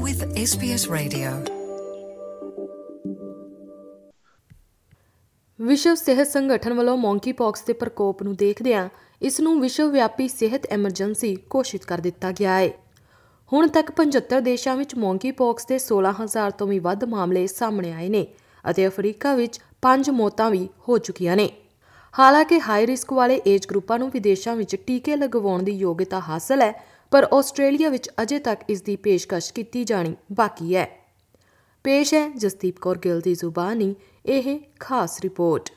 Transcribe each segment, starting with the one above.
You're with SBS Radio. ਵਿਸ਼ਵ ਸਿਹਤ ਸੰਗਠਨ ਵੱਲੋਂ ਮੌਂਕੀਪੌਕਸ ਦੇ ਪ੍ਰਕੋਪ ਨੂੰ ਦੇਖਦਿਆਂ ਇਸ ਨੂੰ ਵਿਸ਼ਵ ਵਿਆਪੀ ਸਿਹਤ ਐਮਰਜੈਂਸੀ ਘੋਸ਼ਿਤ ਕਰ ਦਿੱਤਾ ਗਿਆ ਹੈ ਹੁਣ ਤੱਕ 75 ਦੇਸ਼ਾਂ ਵਿੱਚ ਮੌਂਕੀਪੌਕਸ ਦੇ 16000 ਤੋਂ ਵੀ ਵੱਧ ਮਾਮਲੇ ਸਾਹਮਣੇ ਆਏ ਨੇ ਅਤੇ ਅਫਰੀਕਾ ਵਿੱਚ 5 ਮੌਤਾਂ ਵੀ ਹੋ ਚੁੱਕੀਆਂ ਨੇ ਹਾਲਾਂਕਿ ਹਾਈ ਰਿਸਕ ਵਾਲੇ ਏਜ ਗਰੁੱਪਾਂ ਨੂੰ ਵਿਦੇਸ਼ਾਂ ਵਿੱਚ ਟੀਕੇ ਲਗਵਾਉਣ ਦੀ ਯੋਗਤਾ ਹਾਸਲ ਹੈ ਪਰ ਆਸਟ੍ਰੇਲੀਆ ਵਿੱਚ ਅਜੇ ਤੱਕ ਇਸ ਦੀ ਪੇਸ਼ਕਸ਼ ਕੀਤੀ ਜਾਣੀ ਬਾਕੀ ਹੈ। ਪੇਸ਼ ਹੈ ਜਸਦੀਪ ਕੌਰ ਗਿੱਲ ਦੀ ਜ਼ੁਬਾਨੀ, ਇਹ ਖਾਸ ਰਿਪੋਰਟ।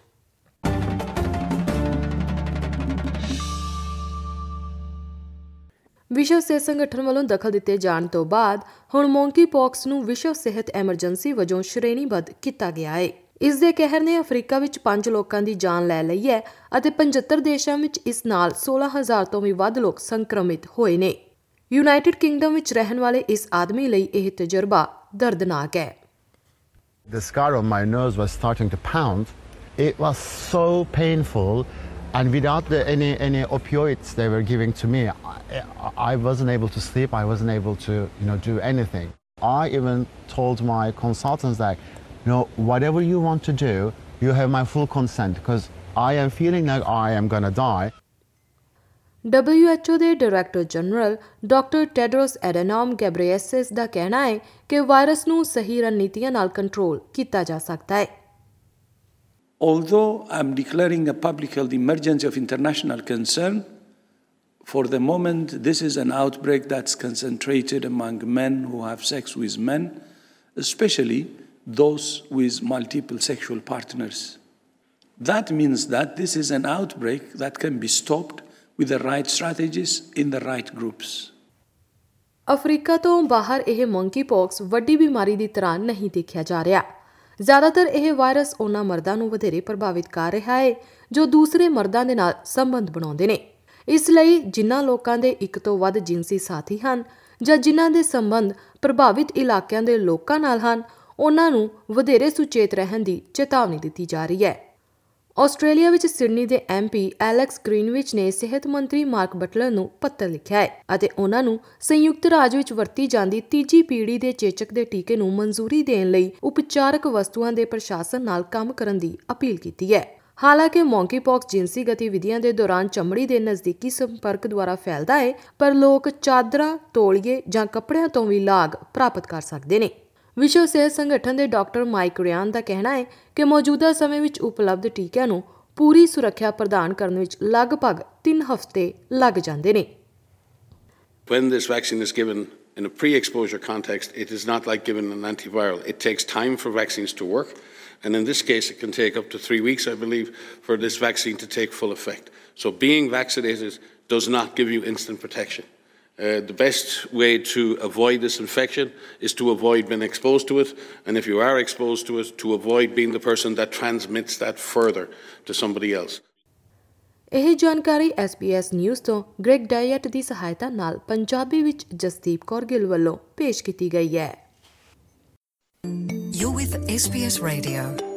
ਵਿਸ਼ਵ ਸਿਹਤ ਸੰਗਠਨ ਵੱਲੋਂ ਦਖਲ ਦਿੱਤੇ ਜਾਣ ਤੋਂ ਬਾਅਦ ਹੁਣ ਮੌਂਕੀਪੌਕਸ ਨੂੰ ਵਿਸ਼ਵ ਸਿਹਤ ਐਮਰਜੈਂਸੀ ਵਜੋਂ ਸ਼੍ਰੇਣੀਬੱਧ ਕੀਤਾ ਗਿਆ ਹੈ। ਇਸ ਦੇ ਕਹਿਰ ਨੇ ਅਫਰੀਕਾ ਵਿੱਚ 5 ਲੋਕਾਂ ਦੀ ਜਾਨ ਲੈ ਲਈ ਹੈ ਅਤੇ 75 ਦੇਸ਼ਾਂ ਵਿੱਚ ਇਸ ਨਾਲ 16000 ਤੋਂ ਵੀ ਵੱਧ ਲੋਕ ਸੰਕਰਮਿਤ ਹੋਏ ਨੇ ਯੂਨਾਈਟਿਡ ਕਿੰਗਡਮ ਵਿੱਚ ਰਹਿਣ ਵਾਲੇ ਇਸ ਆਦਮੀ ਲਈ ਇਹ ਤਜਰਬਾ ਦਰਦਨਾਕ ਹੈ The scar on my nose was starting to pound. It was so painful, and without the, any any opioids they were giving to me, I, I wasn't able to sleep. I wasn't able to you know do anything. I even told my consultants that, you know, whatever you want to do, you have my full consent because I am feeling like I am gonna die. WHO ਦੇ director general doctor Tedros Adhanom Ghebreyesus ਦਾ ਕਹਿਣਾ ਹੈ ਕਿ virus ਨੂੰ ਸਹੀ ਰਣਨੀਤੀਆਂ ਨਾਲ control ਕੀਤਾ ਜਾ ਸਕਦਾ ਹੈ Although I'm declaring a public health emergency of international concern, for the moment, this is an outbreak that's concentrated among men who have sex with men, especially those with multiple sexual partners. That means that this is an outbreak that can be stopped with the right strategies in the right groups. Africa ਤੋਂ ਬਾਹਰ ਇਹ ਮੰਕੀਪੌਕਸ ਵੱਡੀ ਬਿਮਾਰੀ ਦੀ ਤਰ੍ਹਾਂ ਨਹੀਂ ਦੇਖਿਆ ਜਾ ਰਿਹਾ ਜ਼ਿਆਦਾਤਰ ਇਹ ਵਾਇਰਸ ਉਹਨਾਂ ਮਰਦਾਂ ਨੂੰ ਵਧੇਰੇ ਪ੍ਰਭਾਵਿਤ ਕਰ ਰਿਹਾ ਹੈ, ਜੋ ਦੂਸਰੇ ਮਰਦਾਂ ਦੇ ਨਾਲ ਸੰਬੰਧ ਬਣਾਉਂਦੇ ਨੇ ਇਸ ਲਈ ਜਿਨ੍ਹਾਂ ਲੋਕਾਂ ਦੇ ਇੱਕ ਤੋਂ ਵੱਧ ਜਿਨਸੀ ਸਾਥੀ ਹਨ ਜਾਂ ਜਿਨ੍ਹਾਂ ਦੇ ਸੰਬੰਧ ਪ੍ਰਭਾਵਿਤ ਇਲਾਕਿਆਂ ਦੇ ਲੋਕਾਂ ਨਾਲ ਹਨ ਉਹਨਾਂ ਨੂੰ ਵਧੇਰੇ ਸੁਚੇਤ ਰਹਿਣ ਦੀ ਚੇਤਾਵਨੀ ਦਿੱਤੀ ਜਾ ਰਹੀ ਹੈ। ਆਸਟ੍ਰੇਲੀਆ ਵਿੱਚ ਸਿਡਨੀ ਦੇ ਐਮਪੀ ਐਲੈਕਸ ਗ੍ਰੀਨਵਿਚ ਨੇ ਸਿਹਤ ਮੰਤਰੀ ਮਾਰਕ ਬਟਲਰ ਨੂੰ ਪੱਤਰ ਲਿਖਿਆ ਹੈ ਅਤੇ ਉਹਨਾਂ ਨੂੰ ਸੰਯੁਕਤ ਰਾਜ ਵਿੱਚ ਵਰਤੀ ਜਾਂਦੀ ਤੀਜੀ ਪੀੜ੍ਹੀ ਦੇ ਚੇਚਕ ਦੇ ਟੀਕੇ ਨੂੰ ਮਨਜ਼ੂਰੀ ਦੇਣ ਲਈ ਉਪਚਾਰਕ ਵਸਤੂਆਂ ਦੇ ਪ੍ਰਸ਼ਾਸਨ ਨਾਲ ਕੰਮ ਕਰਨ ਦੀ ਅਪੀਲ ਕੀਤੀ ਹੈ। ਹਾਲਾਂਕਿ ਮੌਂਕੀਪੌਕਸ ਜਿੰਸੀ ਗਤੀਵਿਧੀਆਂ ਦੇ ਦੌਰਾਨ ਚਮੜੀ ਦੇ ਨਜ਼ਦੀਕੀ ਸੰਪਰਕ ਦੁਆਰਾ ਫੈਲਦਾ ਹੈ, ਪਰ ਲੋਕ ਚਾਦਰਾਂ, ਤੋਲੀਏ ਜਾਂ ਕੱਪੜਿਆਂ ਤੋਂ ਵੀ ਲਾਗ ਪ੍ਰਾਪਤ ਕਰ ਸਕਦੇ ਨੇ। ਵਿਸ਼ਵ ਸਿਹਤ ਸੰਗਠਨ ਦੇ ਡਾਕਟਰ ਮਾਈਕ ਰਿਆਨ ਦਾ ਕਹਿਣਾ ਹੈ ਕਿ ਮੌਜੂਦਾ ਸਮੇਂ ਵਿੱਚ ਉਪਲਬਧ ਟੀਕਿਆਂ ਨੂੰ ਪੂਰੀ ਸੁਰੱਖਿਆ ਪ੍ਰਦਾਨ ਕਰਨ ਵਿੱਚ ਲਗਭਗ 3 ਹਫ਼ਤੇ ਲੱਗ ਜਾਂਦੇ ਨੇ When this vaccine is given in a pre exposure context, it is not like giving an antiviral. It takes time for vaccines to work. And in this case, it can take up to three weeks, I believe, for this vaccine to take full effect. So being vaccinated does not give you instant protection. Uh, the best way to avoid this infection is to avoid being exposed to it, and if you are exposed to it, to avoid being the person that transmits that further to somebody else. ਇਹ ਜਾਣਕਾਰੀ SBS news ਤੋਂ Greg Dyett ਦੀ ਸਹਾਇਤਾ ਨਾਲ ਪੰਜਾਬੀ ਵਿੱਚ ਜਸਦੀਪ ਕੌਰ ਗਿੱਲ ਵੱਲੋਂ ਪੇਸ਼ ਕੀਤੀ ਗਈ ਹੈ You're with SBS Radio.